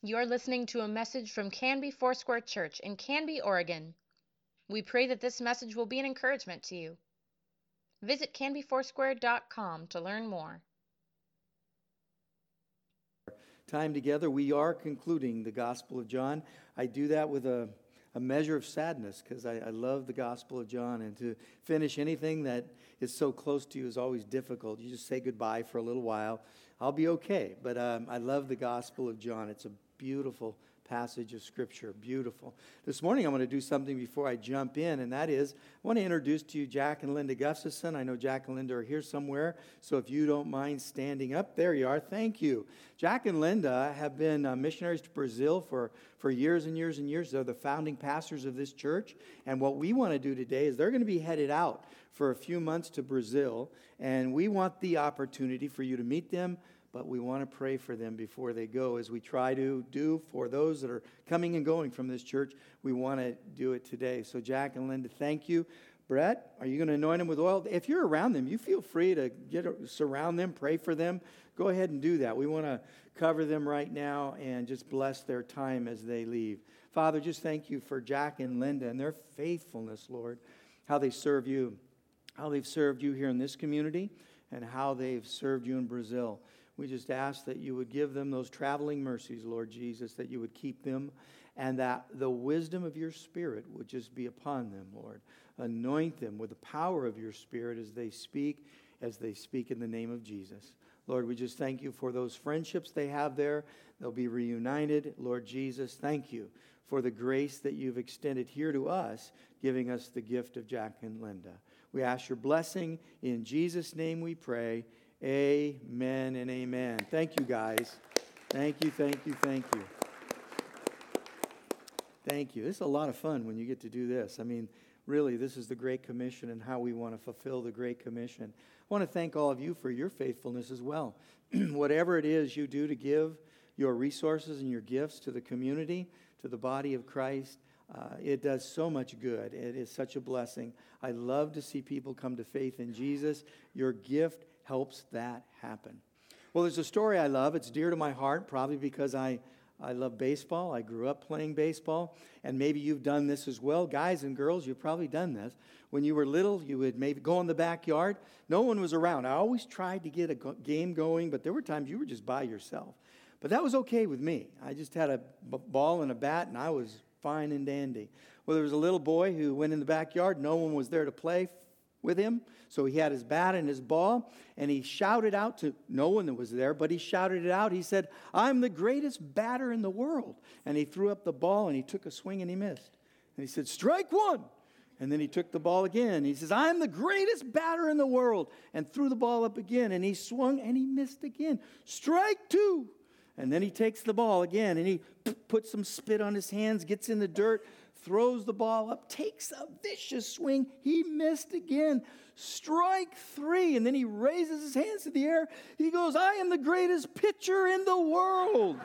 You're listening to a message from Canby Foursquare Church in Canby, Oregon. We pray that this message will be an encouragement to you. Visit canbyfoursquare.com to learn more. Time together, we are concluding the Gospel of John. I do that with a, a measure of sadness because I, I love the Gospel of John, and to finish anything that is so close to you is always difficult. You just say goodbye for a little while. I'll be okay, but um, I love the Gospel of John. It's a beautiful passage of Scripture. Beautiful. This morning, I'm going to do something before I jump in, and that is I want to introduce to you Jack and Linda Gustafson. I know Jack and Linda are here somewhere, so if you don't mind standing up, there you are. Thank you. Jack and Linda have been uh, missionaries to Brazil for, for years and years and years. They're the founding pastors of this church, and what we want to do today is they're going to be headed out for a few months to Brazil, and we want the opportunity for you to meet them but we want to pray for them before they go, as we try to do for those that are coming and going from this church. We want to do it today. So, Jack and Linda, thank you. Brett, are you going to anoint them with oil? If you're around them, you feel free to get surround them, pray for them. Go ahead and do that. We want to cover them right now and just bless their time as they leave. Father, just thank you for Jack and Linda and their faithfulness, Lord, how they serve you, how they've served you here in this community, and how they've served you in Brazil. We just ask that you would give them those traveling mercies, Lord Jesus, that you would keep them, and that the wisdom of your Spirit would just be upon them, Lord. Anoint them with the power of your Spirit as they speak, as they speak in the name of Jesus. Lord, we just thank you for those friendships they have there. They'll be reunited. Lord Jesus, thank you for the grace that you've extended here to us, giving us the gift of Jack and Linda. We ask your blessing. In Jesus' name we pray. Amen and amen. Thank you, guys. Thank you, thank you, thank you. Thank you. This is a lot of fun when you get to do this. I mean, really, this is the Great Commission and how we want to fulfill the Great Commission. I want to thank all of you for your faithfulness as well. Whatever it is you do to give your resources and your gifts to the community, to the body of Christ, uh, it does so much good. It is such a blessing. I love to see people come to faith in Jesus. Your gift helps that happen. Well, there's a story I love. It's dear to my heart, probably because I, I love baseball. I grew up playing baseball. And maybe you've done this as well. Guys and girls, you've probably done this. When you were little, you would maybe go in the backyard. No one was around. I always tried to get a game going, but there were times you were just by yourself. But that was okay with me. I just had a ball and a bat, and I was fine and dandy. Well, there was a little boy who went in the backyard. No one was there to play with him. So he had his bat and his ball, and he shouted out to no one that was there, but he shouted it out. He said, I'm the greatest batter in the world. And he threw up the ball and he took a swing and he missed. And he said, Strike one. And then he took the ball again. He says, I'm the greatest batter in the world. And threw the ball up again. And he swung and he missed again. Strike two. And then he takes the ball again and he puts some spit on his hands, gets in the dirt, throws the ball up, takes a vicious swing. He missed again. Strike three. And then he raises his hands to the air. He goes, I am the greatest pitcher in the world.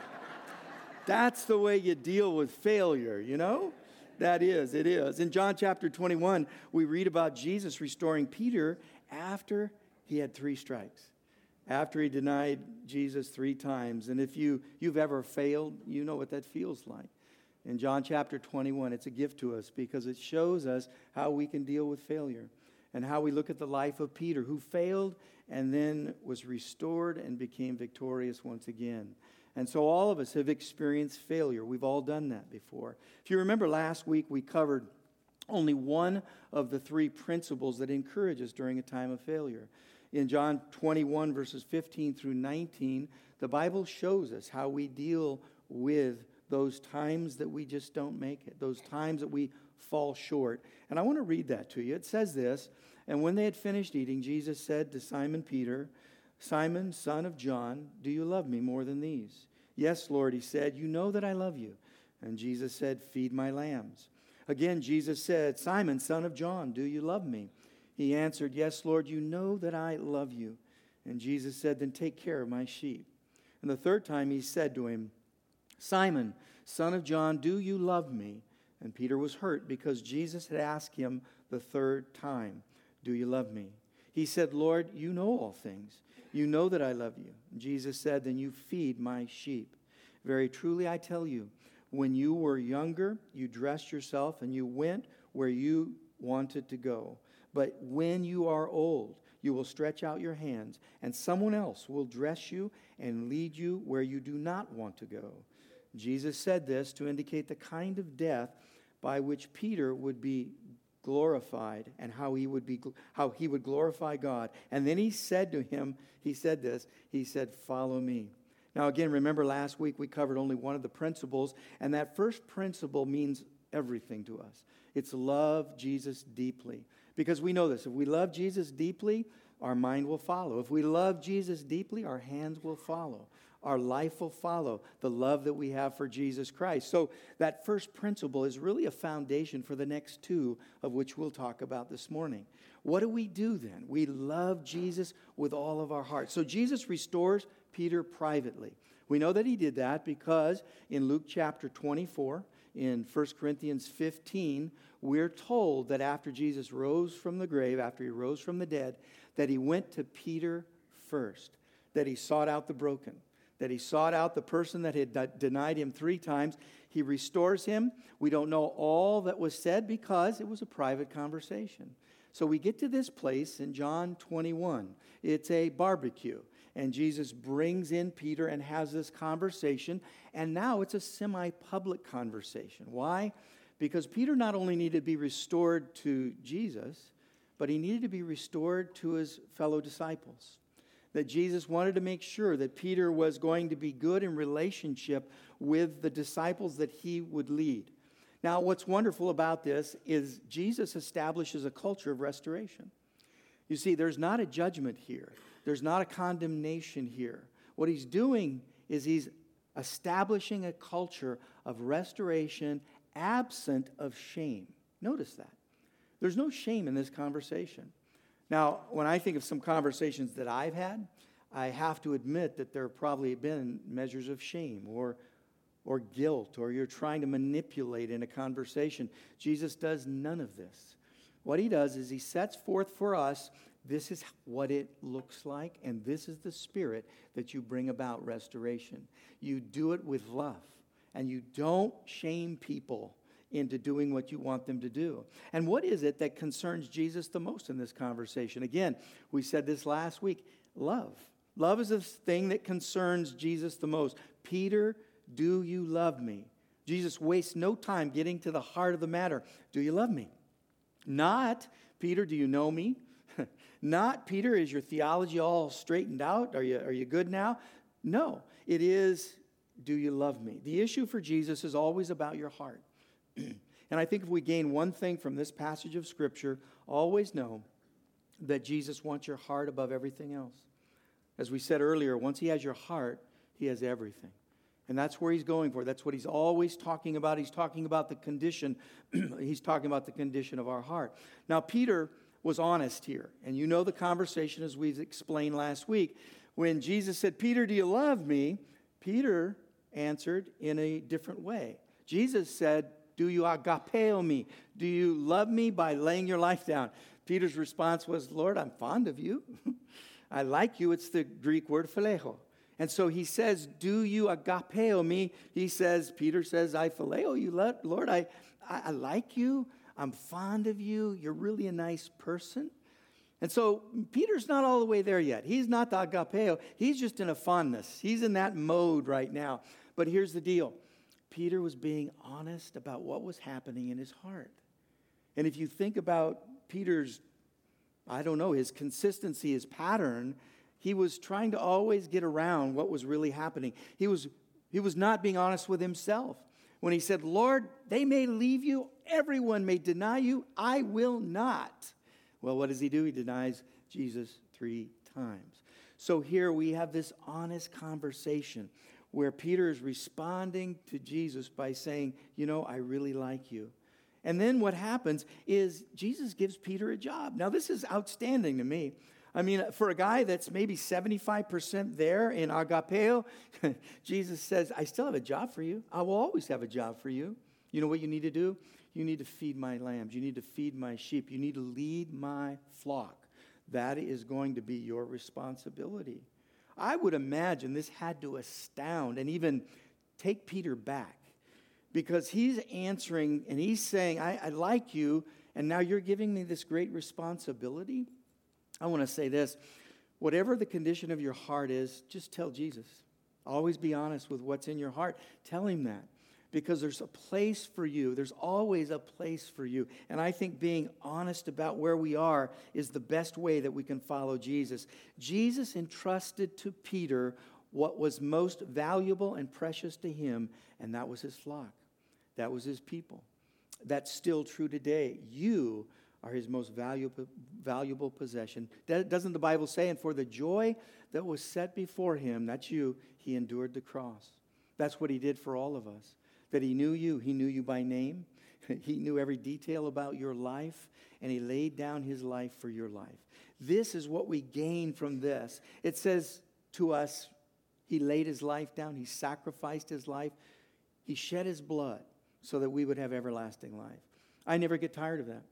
That's the way you deal with failure, you know? That is, it is. In John chapter 21, we read about Jesus restoring Peter after he had three strikes, after he denied Jesus three times. And if you, you've ever failed, you know what that feels like in John chapter 21. It's a gift to us because it shows us how we can deal with failure and how we look at the life of Peter, who failed and then was restored and became victorious once again. And so all of us have experienced failure. We've all done that before. If you remember last week, we covered only one of the three principles that encourage us during a time of failure. In John 21, verses 15 through 19, the Bible shows us how we deal with those times that we just don't make it, those times that we fall short. And I want to read that to you. It says this And when they had finished eating, Jesus said to Simon Peter, Simon, son of John, do you love me more than these? Yes, Lord, he said, You know that I love you. And Jesus said, Feed my lambs. Again, Jesus said, Simon, son of John, do you love me? He answered, Yes, Lord, you know that I love you. And Jesus said, Then take care of my sheep. And the third time he said to him, Simon, son of John, do you love me? And Peter was hurt because Jesus had asked him the third time, Do you love me? He said, Lord, you know all things. You know that I love you. Jesus said, Then you feed my sheep. Very truly, I tell you, when you were younger, you dressed yourself and you went where you wanted to go. But when you are old, you will stretch out your hands, and someone else will dress you and lead you where you do not want to go. Jesus said this to indicate the kind of death by which Peter would be glorified and how he would be how he would glorify God. And then he said to him, he said this, he said, "Follow me." Now again, remember last week we covered only one of the principles, and that first principle means everything to us. It's love Jesus deeply. Because we know this, if we love Jesus deeply, our mind will follow. If we love Jesus deeply, our hands will follow. Our life will follow the love that we have for Jesus Christ. So, that first principle is really a foundation for the next two, of which we'll talk about this morning. What do we do then? We love Jesus with all of our heart. So, Jesus restores Peter privately. We know that he did that because in Luke chapter 24, in 1 Corinthians 15, we're told that after Jesus rose from the grave, after he rose from the dead, that he went to Peter first, that he sought out the broken, that he sought out the person that had denied him three times. He restores him. We don't know all that was said because it was a private conversation. So we get to this place in John 21. It's a barbecue. And Jesus brings in Peter and has this conversation. And now it's a semi public conversation. Why? Because Peter not only needed to be restored to Jesus, but he needed to be restored to his fellow disciples. That Jesus wanted to make sure that Peter was going to be good in relationship with the disciples that he would lead. Now, what's wonderful about this is Jesus establishes a culture of restoration. You see, there's not a judgment here, there's not a condemnation here. What he's doing is he's establishing a culture of restoration absent of shame. Notice that. There's no shame in this conversation. Now, when I think of some conversations that I've had, I have to admit that there have probably been measures of shame or, or guilt, or you're trying to manipulate in a conversation. Jesus does none of this. What he does is he sets forth for us this is what it looks like, and this is the spirit that you bring about restoration. You do it with love, and you don't shame people into doing what you want them to do. And what is it that concerns Jesus the most in this conversation? Again, we said this last week love. Love is the thing that concerns Jesus the most. Peter, do you love me? Jesus wastes no time getting to the heart of the matter. Do you love me? Not, Peter, do you know me? Not, Peter, is your theology all straightened out? Are you, are you good now? No, it is, do you love me? The issue for Jesus is always about your heart. and I think if we gain one thing from this passage of Scripture, always know that Jesus wants your heart above everything else. As we said earlier, once He has your heart, He has everything. And that's where He's going for. That's what He's always talking about. He's talking about the condition, He's talking about the condition of our heart. Now, Peter was honest here. And you know the conversation as we've explained last week. When Jesus said, Peter, do you love me? Peter answered in a different way. Jesus said, do you agapeo me? Do you love me by laying your life down? Peter's response was, Lord, I'm fond of you. I like you. It's the Greek word phileo. And so he says, Do you agapeo me? He says, Peter says, I phileo you, Lord. I, I, I like you. I'm fond of you. You're really a nice person. And so Peter's not all the way there yet. He's not the agapeo. He's just in a fondness. He's in that mode right now. But here's the deal Peter was being honest about what was happening in his heart. And if you think about Peter's, I don't know, his consistency, his pattern, he was trying to always get around what was really happening. He was, he was not being honest with himself. When he said, Lord, they may leave you, everyone may deny you, I will not. Well, what does he do? He denies Jesus three times. So here we have this honest conversation where Peter is responding to Jesus by saying, You know, I really like you. And then what happens is Jesus gives Peter a job. Now, this is outstanding to me. I mean, for a guy that's maybe 75% there in agapeo, Jesus says, I still have a job for you. I will always have a job for you. You know what you need to do? You need to feed my lambs. You need to feed my sheep. You need to lead my flock. That is going to be your responsibility. I would imagine this had to astound and even take Peter back because he's answering and he's saying, I, I like you, and now you're giving me this great responsibility. I want to say this whatever the condition of your heart is, just tell Jesus. Always be honest with what's in your heart. Tell him that because there's a place for you. There's always a place for you. And I think being honest about where we are is the best way that we can follow Jesus. Jesus entrusted to Peter what was most valuable and precious to him, and that was his flock, that was his people. That's still true today. You are his most valuable, valuable possession. Doesn't the Bible say, and for the joy that was set before him, that's you, he endured the cross. That's what he did for all of us that He knew you. He knew you by name, He knew every detail about your life, and He laid down His life for your life. This is what we gain from this. It says to us, He laid His life down, He sacrificed His life, He shed His blood so that we would have everlasting life. I never get tired of that.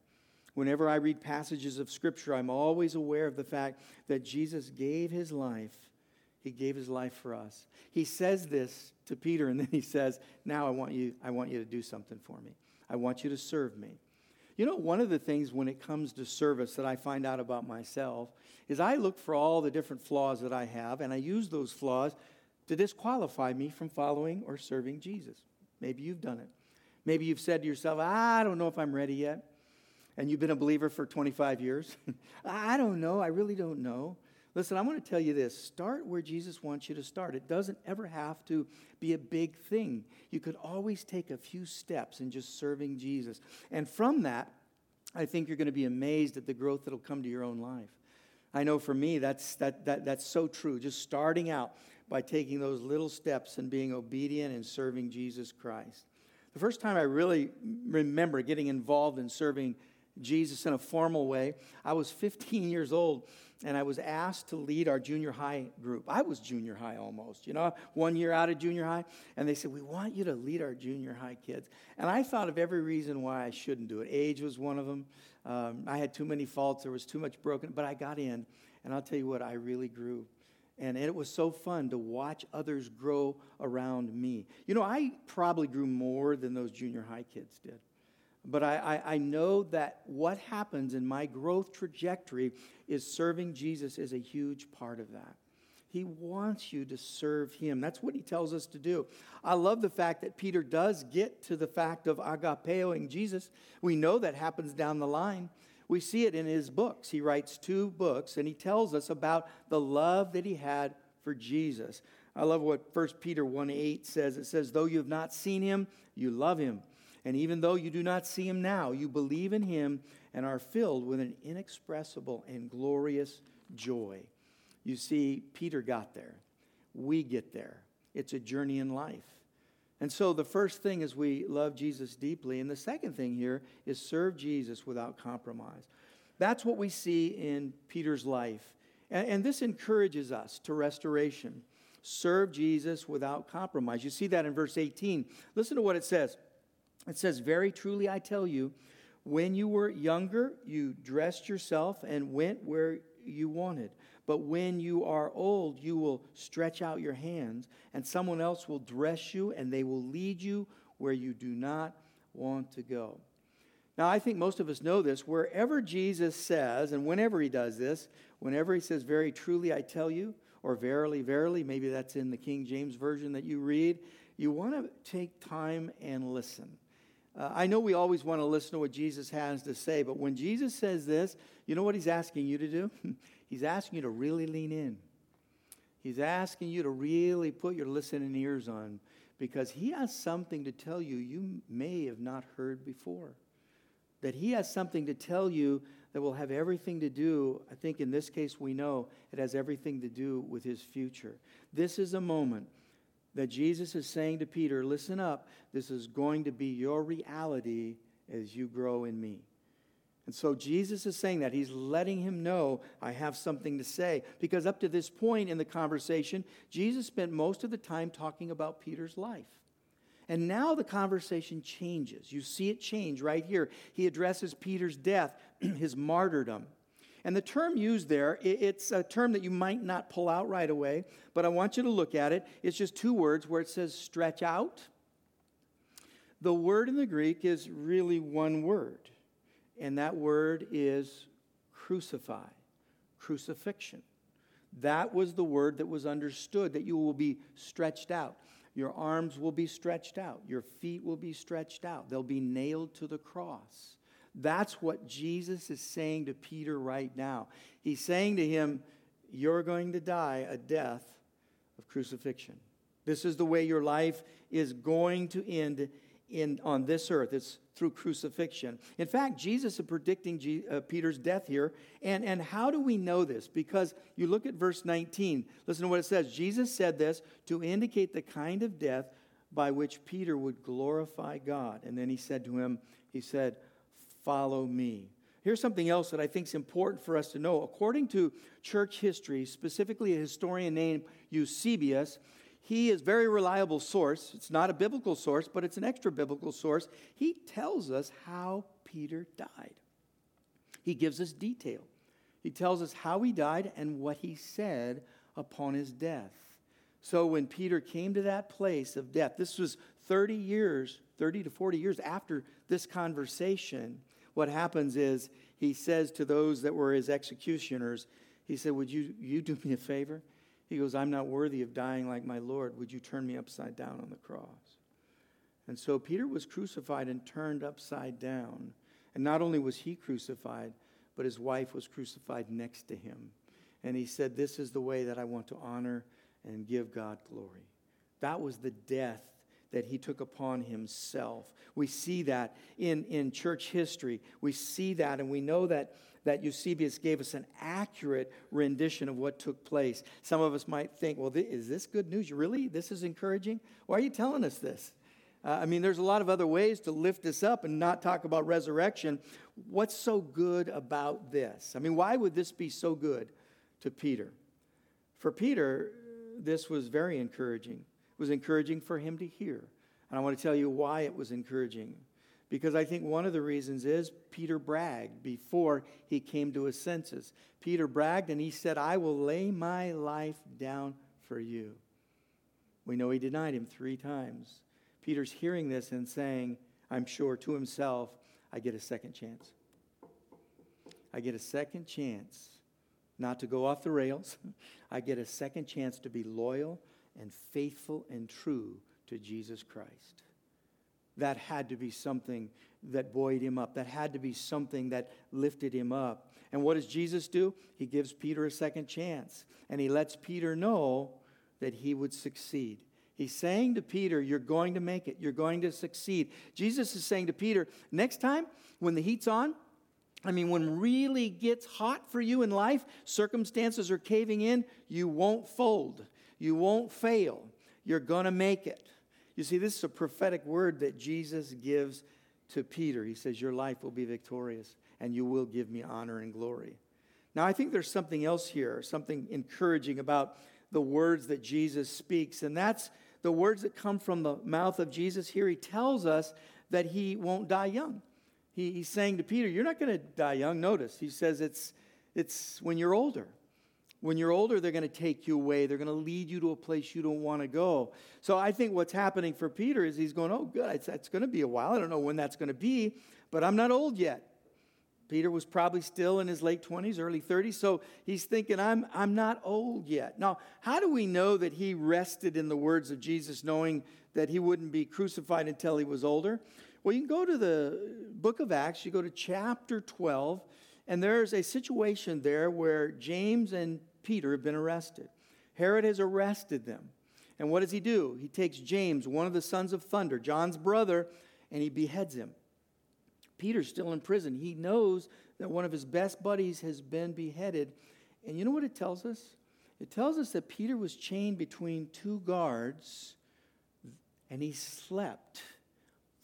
Whenever I read passages of Scripture, I'm always aware of the fact that Jesus gave his life he gave his life for us. He says this to Peter, and then he says, Now I want you, I want you to do something for me. I want you to serve me. You know, one of the things when it comes to service that I find out about myself is I look for all the different flaws that I have, and I use those flaws to disqualify me from following or serving Jesus. Maybe you've done it. Maybe you've said to yourself, I don't know if I'm ready yet. And you've been a believer for 25 years. I don't know. I really don't know. Listen, I want to tell you this start where Jesus wants you to start. It doesn't ever have to be a big thing. You could always take a few steps in just serving Jesus. And from that, I think you're going to be amazed at the growth that'll come to your own life. I know for me, that's, that, that, that's so true. Just starting out by taking those little steps and being obedient and serving Jesus Christ. The first time I really remember getting involved in serving Jesus in a formal way, I was 15 years old and I was asked to lead our junior high group. I was junior high almost, you know, one year out of junior high. And they said, We want you to lead our junior high kids. And I thought of every reason why I shouldn't do it. Age was one of them. Um, I had too many faults, there was too much broken, but I got in. And I'll tell you what, I really grew. And it was so fun to watch others grow around me. You know, I probably grew more than those junior high kids did. But I, I, I, know that what happens in my growth trajectory is serving Jesus is a huge part of that. He wants you to serve him. That's what he tells us to do. I love the fact that Peter does get to the fact of agapeoing Jesus. We know that happens down the line. We see it in his books. He writes two books and he tells us about the love that he had for Jesus. I love what 1 Peter 1 8 says. It says, Though you have not seen him, you love him. And even though you do not see him now, you believe in him and are filled with an inexpressible and glorious joy. You see, Peter got there. We get there. It's a journey in life. And so the first thing is we love Jesus deeply. And the second thing here is serve Jesus without compromise. That's what we see in Peter's life. And, and this encourages us to restoration. Serve Jesus without compromise. You see that in verse 18. Listen to what it says. It says, Very truly I tell you, when you were younger, you dressed yourself and went where you wanted. But when you are old, you will stretch out your hands, and someone else will dress you, and they will lead you where you do not want to go. Now, I think most of us know this. Wherever Jesus says, and whenever he does this, whenever he says, Very truly I tell you, or verily, verily, maybe that's in the King James Version that you read, you want to take time and listen. Uh, I know we always want to listen to what Jesus has to say, but when Jesus says this, you know what he's asking you to do? he's asking you to really lean in. He's asking you to really put your listening ears on because he has something to tell you you may have not heard before. That he has something to tell you that will have everything to do, I think in this case we know it has everything to do with his future. This is a moment that Jesus is saying to Peter, listen up, this is going to be your reality as you grow in me. And so Jesus is saying that. He's letting him know, I have something to say. Because up to this point in the conversation, Jesus spent most of the time talking about Peter's life. And now the conversation changes. You see it change right here. He addresses Peter's death, his martyrdom. And the term used there, it's a term that you might not pull out right away, but I want you to look at it. It's just two words where it says stretch out. The word in the Greek is really one word, and that word is crucify, crucifixion. That was the word that was understood, that you will be stretched out. Your arms will be stretched out. Your feet will be stretched out. They'll be nailed to the cross. That's what Jesus is saying to Peter right now. He's saying to him, You're going to die a death of crucifixion. This is the way your life is going to end in, on this earth. It's through crucifixion. In fact, Jesus is predicting G, uh, Peter's death here. And, and how do we know this? Because you look at verse 19. Listen to what it says. Jesus said this to indicate the kind of death by which Peter would glorify God. And then he said to him, He said, Follow me. Here's something else that I think is important for us to know. According to church history, specifically a historian named Eusebius, he is a very reliable source. It's not a biblical source, but it's an extra biblical source. He tells us how Peter died. He gives us detail. He tells us how he died and what he said upon his death. So when Peter came to that place of death, this was 30 years, 30 to 40 years after this conversation, what happens is he says to those that were his executioners, he said, Would you, you do me a favor? He goes, I'm not worthy of dying like my Lord. Would you turn me upside down on the cross? And so Peter was crucified and turned upside down. And not only was he crucified, but his wife was crucified next to him. And he said, This is the way that I want to honor and give God glory. That was the death that he took upon himself. We see that in, in church history. We see that, and we know that that Eusebius gave us an accurate rendition of what took place. Some of us might think, well, th- is this good news? Really? This is encouraging? Why are you telling us this? Uh, I mean, there's a lot of other ways to lift this up and not talk about resurrection. What's so good about this? I mean, why would this be so good to Peter? For Peter, this was very encouraging. It was encouraging for him to hear. And I want to tell you why it was encouraging because I think one of the reasons is Peter bragged before he came to his senses. Peter bragged and he said, I will lay my life down for you. We know he denied him three times. Peter's hearing this and saying, I'm sure to himself, I get a second chance. I get a second chance not to go off the rails. I get a second chance to be loyal and faithful and true to Jesus Christ that had to be something that buoyed him up. That had to be something that lifted him up. And what does Jesus do? He gives Peter a second chance, and he lets Peter know that he would succeed. He's saying to Peter, You're going to make it. You're going to succeed. Jesus is saying to Peter, Next time, when the heat's on, I mean, when really gets hot for you in life, circumstances are caving in, you won't fold. You won't fail. You're going to make it. You see, this is a prophetic word that Jesus gives to Peter. He says, Your life will be victorious, and you will give me honor and glory. Now, I think there's something else here, something encouraging about the words that Jesus speaks, and that's the words that come from the mouth of Jesus here. He tells us that he won't die young. He, he's saying to Peter, You're not going to die young. Notice, he says it's, it's when you're older. When you're older, they're going to take you away. They're going to lead you to a place you don't want to go. So I think what's happening for Peter is he's going, Oh, good, it's, it's going to be a while. I don't know when that's going to be, but I'm not old yet. Peter was probably still in his late 20s, early 30s, so he's thinking, I'm, I'm not old yet. Now, how do we know that he rested in the words of Jesus, knowing that he wouldn't be crucified until he was older? Well, you can go to the book of Acts, you go to chapter 12, and there's a situation there where James and Peter have been arrested. Herod has arrested them. And what does he do? He takes James, one of the sons of thunder, John's brother, and he beheads him. Peter's still in prison. He knows that one of his best buddies has been beheaded. And you know what it tells us? It tells us that Peter was chained between two guards and he slept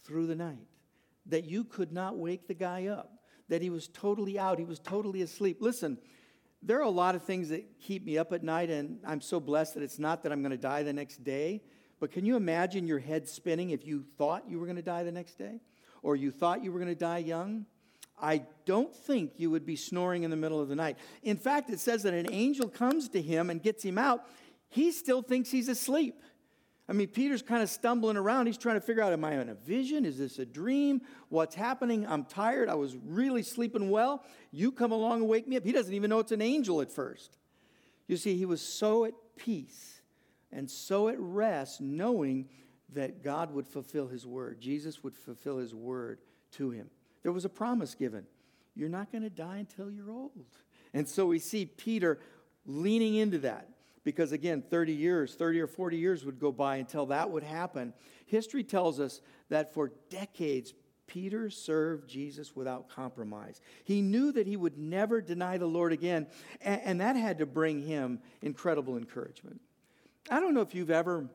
through the night. That you could not wake the guy up. That he was totally out. He was totally asleep. Listen, there are a lot of things that keep me up at night, and I'm so blessed that it's not that I'm going to die the next day. But can you imagine your head spinning if you thought you were going to die the next day? Or you thought you were going to die young? I don't think you would be snoring in the middle of the night. In fact, it says that an angel comes to him and gets him out. He still thinks he's asleep. I mean, Peter's kind of stumbling around. He's trying to figure out Am I in a vision? Is this a dream? What's happening? I'm tired. I was really sleeping well. You come along and wake me up. He doesn't even know it's an angel at first. You see, he was so at peace and so at rest, knowing that God would fulfill his word. Jesus would fulfill his word to him. There was a promise given you're not going to die until you're old. And so we see Peter leaning into that because again 30 years 30 or 40 years would go by until that would happen. History tells us that for decades peter served jesus without compromise. He knew that he would never deny the lord again and, and that had to bring him incredible encouragement. I don't know if you've ever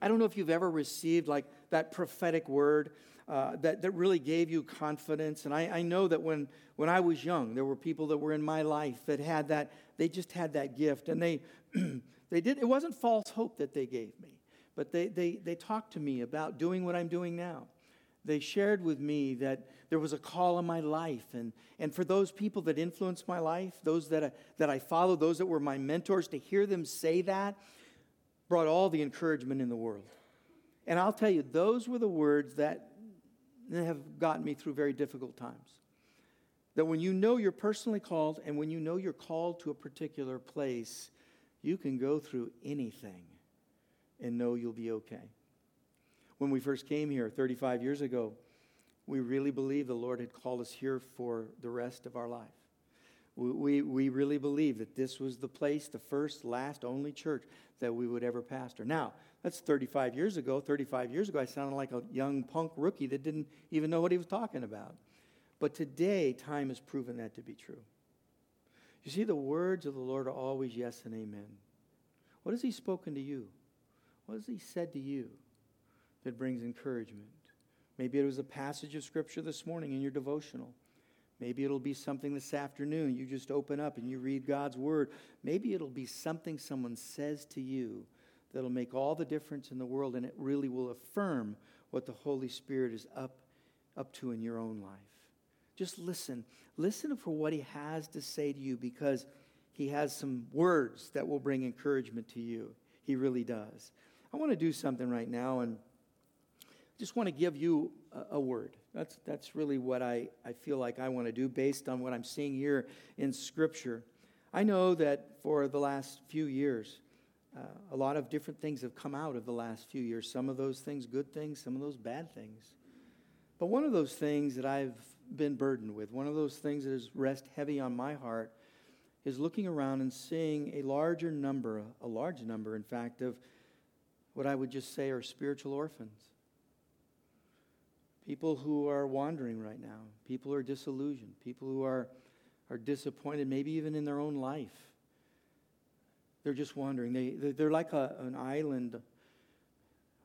i don't know if you've ever received like that prophetic word uh, that, that really gave you confidence. And I, I know that when, when I was young, there were people that were in my life that had that, they just had that gift. And they, they did, it wasn't false hope that they gave me, but they, they, they talked to me about doing what I'm doing now. They shared with me that there was a call in my life. And, and for those people that influenced my life, those that I, that I followed, those that were my mentors, to hear them say that brought all the encouragement in the world. And I'll tell you, those were the words that have gotten me through very difficult times. That when you know you're personally called and when you know you're called to a particular place, you can go through anything and know you'll be okay. When we first came here 35 years ago, we really believed the Lord had called us here for the rest of our life. We, we really believed that this was the place, the first, last, only church that we would ever pastor. Now, that's 35 years ago. 35 years ago, I sounded like a young punk rookie that didn't even know what he was talking about. But today, time has proven that to be true. You see, the words of the Lord are always yes and amen. What has He spoken to you? What has He said to you that brings encouragement? Maybe it was a passage of Scripture this morning in your devotional. Maybe it'll be something this afternoon. You just open up and you read God's Word. Maybe it'll be something someone says to you that'll make all the difference in the world and it really will affirm what the Holy Spirit is up, up to in your own life. Just listen. Listen for what He has to say to you because He has some words that will bring encouragement to you. He really does. I want to do something right now and just want to give you a, a word. That's, that's really what I, I feel like I want to do based on what I'm seeing here in Scripture. I know that for the last few years, uh, a lot of different things have come out of the last few years. Some of those things, good things, some of those bad things. But one of those things that I've been burdened with, one of those things that has rest heavy on my heart, is looking around and seeing a larger number, a large number, in fact, of what I would just say are spiritual orphans people who are wandering right now, people who are disillusioned, people who are, are disappointed, maybe even in their own life. They're just wandering. They, they're like a, an island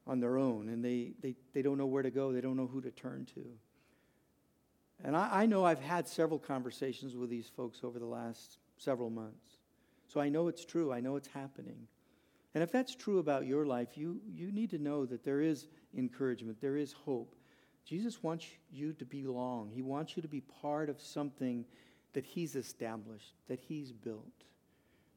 on their own, and they, they, they don't know where to go, they don't know who to turn to. And I, I know I've had several conversations with these folks over the last several months. So I know it's true, I know it's happening. And if that's true about your life, you, you need to know that there is encouragement, there is hope, Jesus wants you to belong. He wants you to be part of something that He's established, that He's built.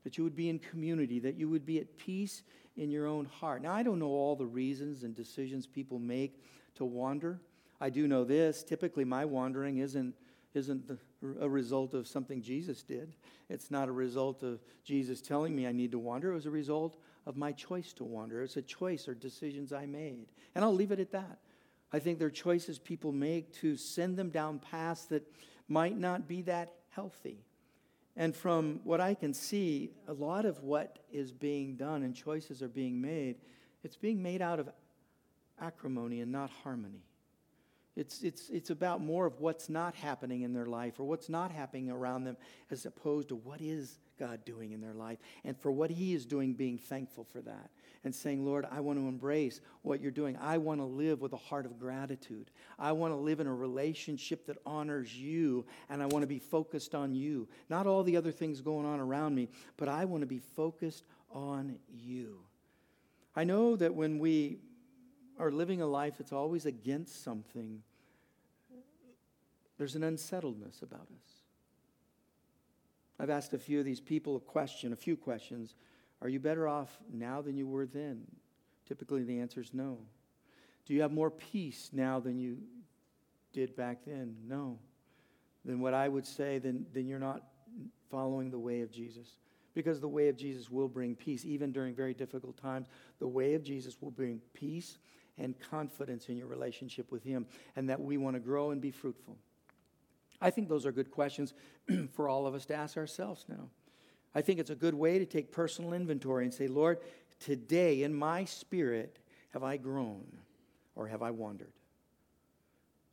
That you would be in community, that you would be at peace in your own heart. Now, I don't know all the reasons and decisions people make to wander. I do know this. Typically, my wandering isn't, isn't the, a result of something Jesus did. It's not a result of Jesus telling me I need to wander. It was a result of my choice to wander. It's a choice or decisions I made. And I'll leave it at that. I think they're choices people make to send them down paths that might not be that healthy. And from what I can see, a lot of what is being done and choices are being made, it's being made out of acrimony and not harmony. It's, it's, it's about more of what's not happening in their life or what's not happening around them as opposed to what is God doing in their life. And for what He is doing, being thankful for that and saying, Lord, I want to embrace what you're doing. I want to live with a heart of gratitude. I want to live in a relationship that honors you, and I want to be focused on you. Not all the other things going on around me, but I want to be focused on you. I know that when we are living a life that's always against something, There's an unsettledness about us. I've asked a few of these people a question, a few questions. Are you better off now than you were then? Typically, the answer is no. Do you have more peace now than you did back then? No. Then what I would say, then, then you're not following the way of Jesus. Because the way of Jesus will bring peace, even during very difficult times. The way of Jesus will bring peace and confidence in your relationship with Him, and that we want to grow and be fruitful. I think those are good questions for all of us to ask ourselves now. I think it's a good way to take personal inventory and say, Lord, today in my spirit, have I grown or have I wandered?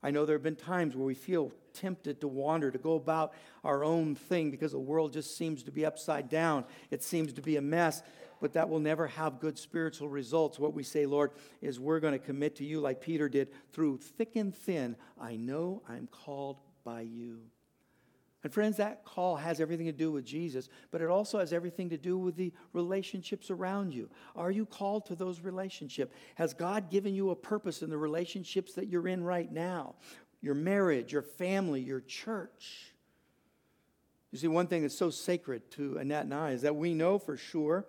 I know there have been times where we feel tempted to wander, to go about our own thing because the world just seems to be upside down. It seems to be a mess, but that will never have good spiritual results. What we say, Lord, is we're going to commit to you like Peter did through thick and thin. I know I'm called by you. And friends, that call has everything to do with Jesus, but it also has everything to do with the relationships around you. Are you called to those relationships? Has God given you a purpose in the relationships that you're in right now? Your marriage, your family, your church. You see, one thing that's so sacred to Annette and I is that we know for sure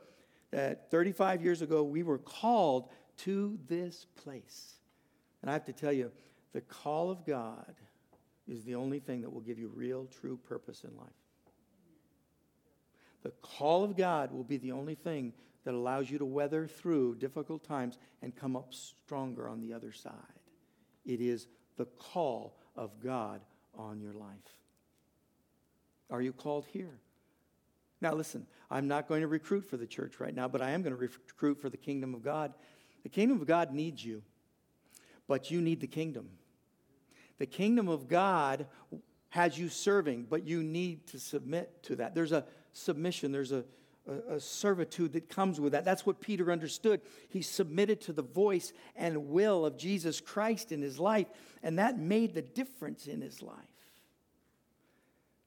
that 35 years ago we were called to this place. And I have to tell you, the call of God is the only thing that will give you real, true purpose in life. The call of God will be the only thing that allows you to weather through difficult times and come up stronger on the other side. It is the call of God on your life. Are you called here? Now, listen, I'm not going to recruit for the church right now, but I am going to recruit for the kingdom of God. The kingdom of God needs you, but you need the kingdom. The kingdom of God has you serving, but you need to submit to that. There's a submission, there's a, a, a, servitude that comes with that. That's what Peter understood. He submitted to the voice and will of Jesus Christ in his life, and that made the difference in his life.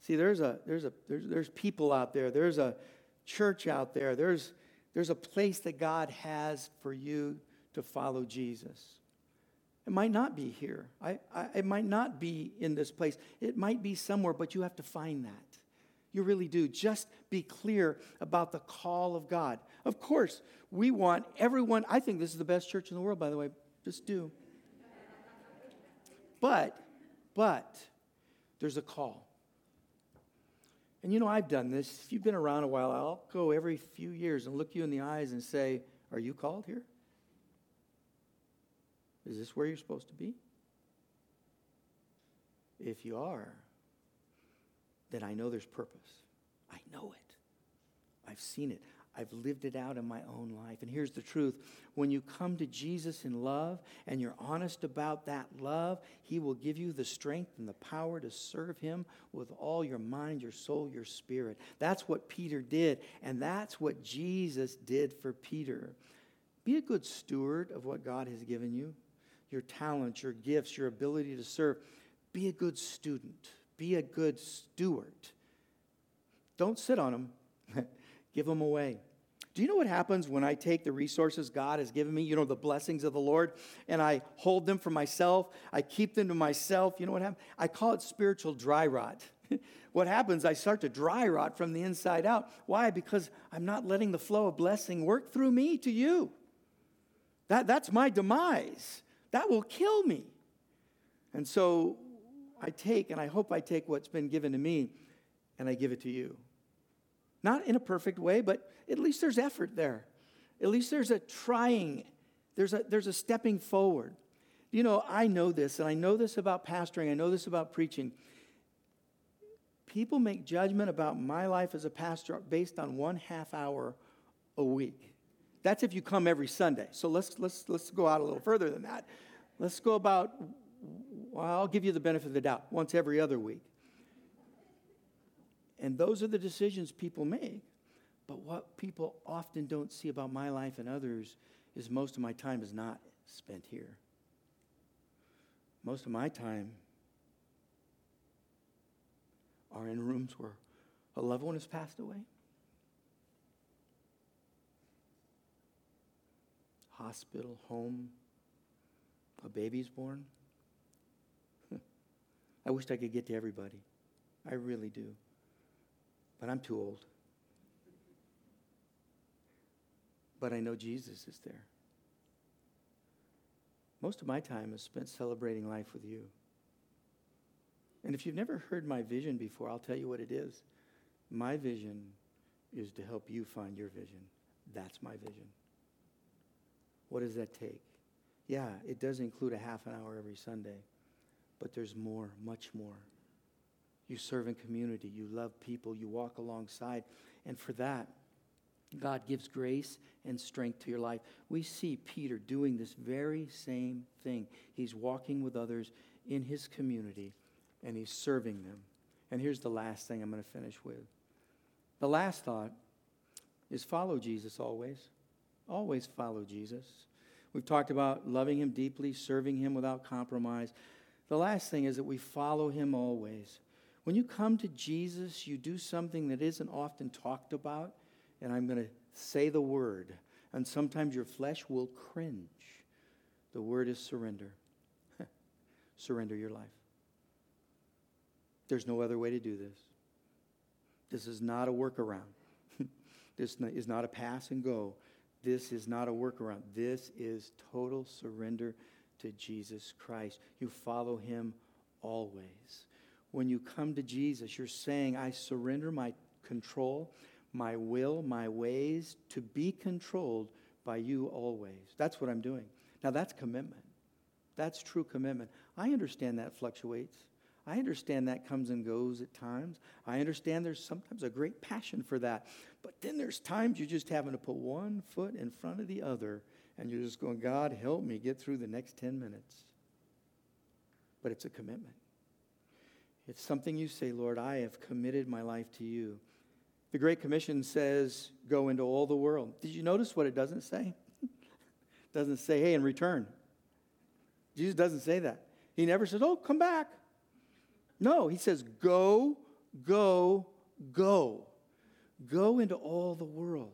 See, there's, a, there's, a, there's, there's people out there, there's a church out there, there's, there's a place that God has for you to follow Jesus. It might not be here. I, I, it might not be in this place. It might be somewhere, but you have to find that. You really do. Just be clear about the call of God. Of course, we want everyone. I think this is the best church in the world, by the way. Just do. But, but, there's a call. And you know, I've done this. If you've been around a while, I'll go every few years and look you in the eyes and say, Are you called here? Is this where you're supposed to be? If you are, then I know there's purpose. I know it. I've seen it. I've lived it out in my own life. And here's the truth when you come to Jesus in love and you're honest about that love, He will give you the strength and the power to serve Him with all your mind, your soul, your spirit. That's what Peter did, and that's what Jesus did for Peter. Be a good steward of what God has given you your talents, your gifts, your ability to serve. Be a good student, be a good steward. Don't sit on them, give them away. Do you know what happens when I take the resources God has given me, you know, the blessings of the Lord, and I hold them for myself? I keep them to myself. You know what happens? I call it spiritual dry rot. what happens? I start to dry rot from the inside out. Why? Because I'm not letting the flow of blessing work through me to you. That, that's my demise. That will kill me. And so I take, and I hope I take what's been given to me and I give it to you. Not in a perfect way, but at least there's effort there. At least there's a trying, there's a, there's a stepping forward. You know, I know this, and I know this about pastoring, I know this about preaching. People make judgment about my life as a pastor based on one half hour a week. That's if you come every Sunday. So let's, let's, let's go out a little further than that. Let's go about, well, I'll give you the benefit of the doubt, once every other week. And those are the decisions people make. But what people often don't see about my life and others is most of my time is not spent here. Most of my time are in rooms where a loved one has passed away. Hospital, home, a baby's born. I wished I could get to everybody. I really do. But I'm too old. But I know Jesus is there. Most of my time is spent celebrating life with you. And if you've never heard my vision before, I'll tell you what it is. My vision is to help you find your vision. That's my vision. What does that take? Yeah, it does include a half an hour every Sunday, but there's more, much more. You serve in community, you love people, you walk alongside, and for that, God gives grace and strength to your life. We see Peter doing this very same thing. He's walking with others in his community and he's serving them. And here's the last thing I'm going to finish with. The last thought is follow Jesus always. Always follow Jesus. We've talked about loving him deeply, serving him without compromise. The last thing is that we follow him always. When you come to Jesus, you do something that isn't often talked about, and I'm going to say the word, and sometimes your flesh will cringe. The word is surrender. surrender your life. There's no other way to do this. This is not a workaround. this is not a pass and go. This is not a workaround. This is total surrender to Jesus Christ. You follow him always. When you come to Jesus, you're saying, I surrender my control, my will, my ways to be controlled by you always. That's what I'm doing. Now, that's commitment. That's true commitment. I understand that fluctuates. I understand that comes and goes at times. I understand there's sometimes a great passion for that. But then there's times you're just having to put one foot in front of the other and you're just going, God, help me get through the next 10 minutes. But it's a commitment. It's something you say, Lord, I have committed my life to you. The Great Commission says, go into all the world. Did you notice what it doesn't say? it doesn't say, hey, in return. Jesus doesn't say that. He never says, oh, come back. No, he says, go, go, go. Go into all the world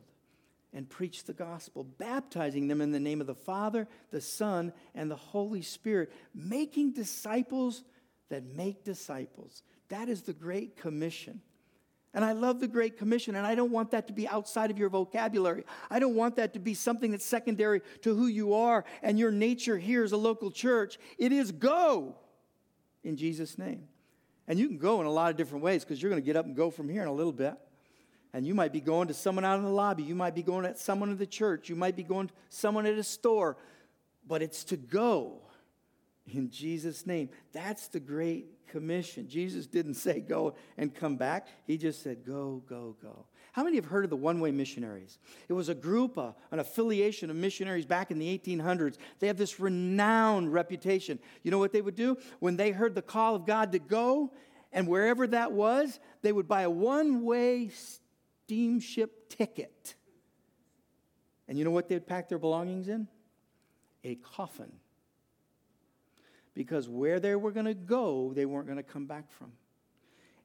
and preach the gospel, baptizing them in the name of the Father, the Son, and the Holy Spirit, making disciples that make disciples. That is the Great Commission. And I love the Great Commission, and I don't want that to be outside of your vocabulary. I don't want that to be something that's secondary to who you are and your nature here as a local church. It is go in Jesus' name. And you can go in a lot of different ways because you're going to get up and go from here in a little bit. And you might be going to someone out in the lobby. You might be going at someone in the church. You might be going to someone at a store. But it's to go in Jesus' name. That's the Great Commission. Jesus didn't say go and come back, He just said go, go, go. How many have heard of the one way missionaries? It was a group, uh, an affiliation of missionaries back in the 1800s. They have this renowned reputation. You know what they would do? When they heard the call of God to go, and wherever that was, they would buy a one way steamship ticket. And you know what they'd pack their belongings in? A coffin. Because where they were going to go, they weren't going to come back from.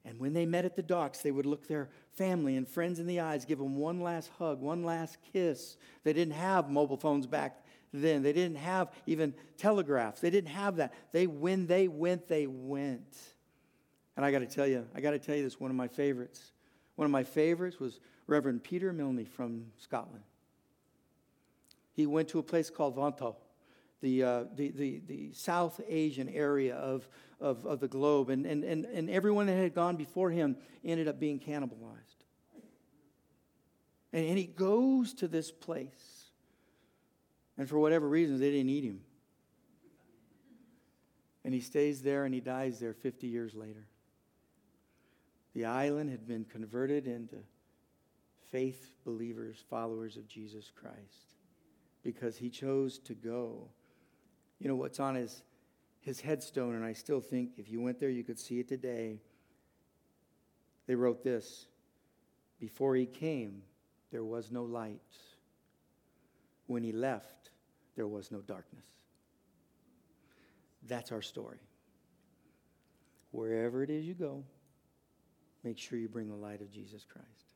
And when they met at the docks, they would look their family and friends in the eyes, give them one last hug, one last kiss. They didn't have mobile phones back then. They didn't have even telegraphs. They didn't have that. They when they went, they went. And I got to tell you, I got to tell you this one of my favorites. One of my favorites was Reverend Peter Milne from Scotland. He went to a place called Vanuatu the, uh, the, the, the South Asian area of, of, of the globe, and, and, and, and everyone that had gone before him ended up being cannibalized. And, and he goes to this place, and for whatever reason, they didn't eat him. And he stays there and he dies there 50 years later. The island had been converted into faith believers, followers of Jesus Christ, because he chose to go you know, what's on his, his headstone, and I still think if you went there, you could see it today. They wrote this Before he came, there was no light. When he left, there was no darkness. That's our story. Wherever it is you go, make sure you bring the light of Jesus Christ.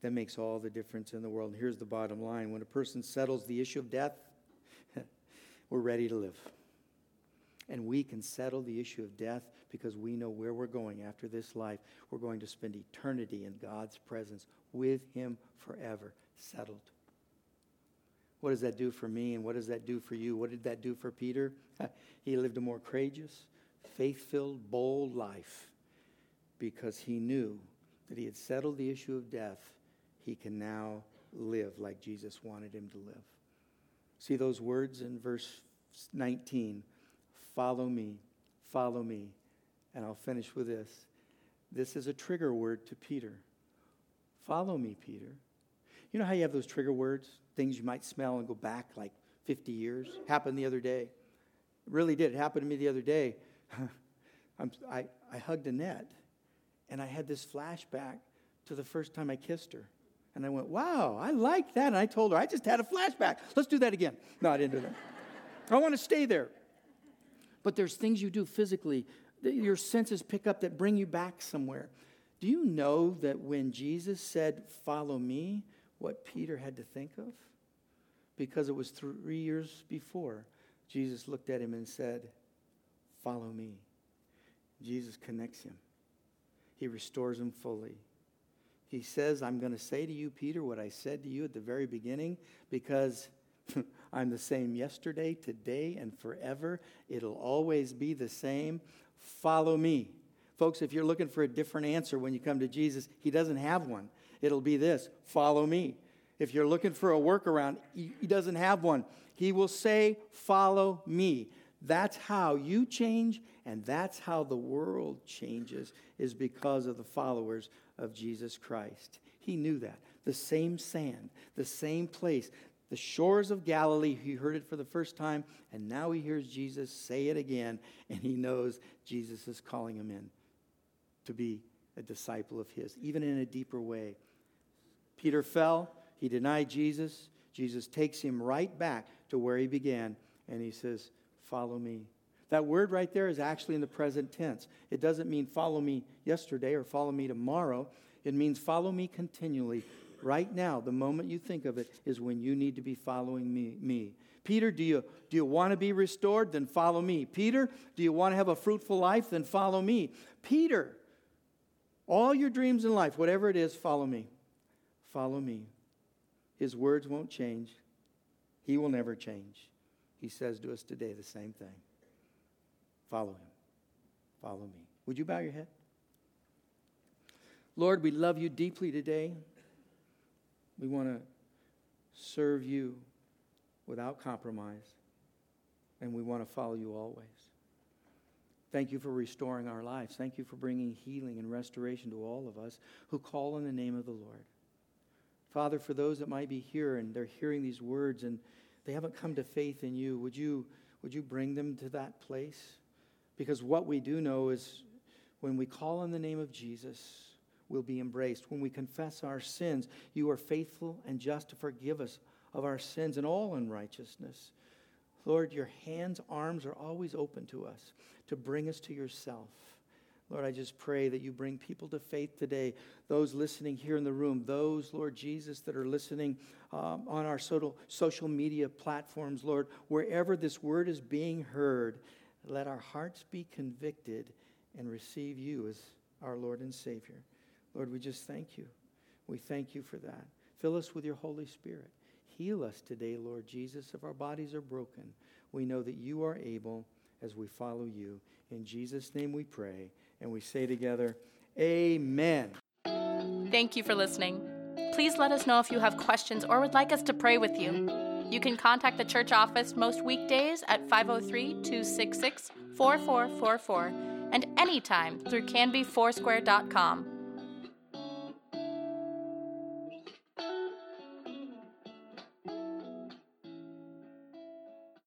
That makes all the difference in the world. And here's the bottom line when a person settles the issue of death, we're ready to live. And we can settle the issue of death because we know where we're going after this life. We're going to spend eternity in God's presence with Him forever, settled. What does that do for me, and what does that do for you? What did that do for Peter? he lived a more courageous, faith filled, bold life because he knew that he had settled the issue of death. He can now live like Jesus wanted him to live. See those words in verse 19 Follow me, follow me. And I'll finish with this. This is a trigger word to Peter. Follow me, Peter. You know how you have those trigger words, things you might smell and go back like 50 years? Happened the other day. It really did. It happened to me the other day. I, I hugged Annette, and I had this flashback to the first time I kissed her. And I went, wow, I like that. And I told her, I just had a flashback. Let's do that again. No, I didn't do that. I want to stay there. But there's things you do physically that your senses pick up that bring you back somewhere. Do you know that when Jesus said, Follow me, what Peter had to think of? Because it was three years before, Jesus looked at him and said, Follow me. Jesus connects him, he restores him fully. He says, I'm going to say to you, Peter, what I said to you at the very beginning, because I'm the same yesterday, today, and forever. It'll always be the same. Follow me. Folks, if you're looking for a different answer when you come to Jesus, he doesn't have one. It'll be this follow me. If you're looking for a workaround, he doesn't have one. He will say, Follow me. That's how you change, and that's how the world changes, is because of the followers of Jesus Christ. He knew that. The same sand, the same place, the shores of Galilee, he heard it for the first time, and now he hears Jesus say it again, and he knows Jesus is calling him in to be a disciple of his, even in a deeper way. Peter fell, he denied Jesus. Jesus takes him right back to where he began, and he says, Follow me. That word right there is actually in the present tense. It doesn't mean follow me yesterday or follow me tomorrow. It means follow me continually. Right now, the moment you think of it is when you need to be following me. me. Peter, do you, do you want to be restored? Then follow me. Peter, do you want to have a fruitful life? Then follow me. Peter, all your dreams in life, whatever it is, follow me. Follow me. His words won't change. He will never change. He says to us today the same thing Follow him. Follow me. Would you bow your head? Lord, we love you deeply today. We want to serve you without compromise, and we want to follow you always. Thank you for restoring our lives. Thank you for bringing healing and restoration to all of us who call on the name of the Lord. Father, for those that might be here and they're hearing these words and they haven't come to faith in you, would you, would you bring them to that place? Because what we do know is when we call on the name of Jesus, we'll be embraced. When we confess our sins, you are faithful and just to forgive us of our sins and all unrighteousness. Lord, your hands, arms are always open to us to bring us to yourself. Lord, I just pray that you bring people to faith today. Those listening here in the room, those, Lord Jesus, that are listening um, on our social media platforms, Lord, wherever this word is being heard, let our hearts be convicted and receive you as our Lord and Savior. Lord, we just thank you. We thank you for that. Fill us with your Holy Spirit. Heal us today, Lord Jesus. If our bodies are broken, we know that you are able as we follow you. In Jesus' name we pray, and we say together, Amen. Thank you for listening. Please let us know if you have questions or would like us to pray with you. You can contact the church office most weekdays at 503 266 4444 and anytime through canbyfoursquare.com.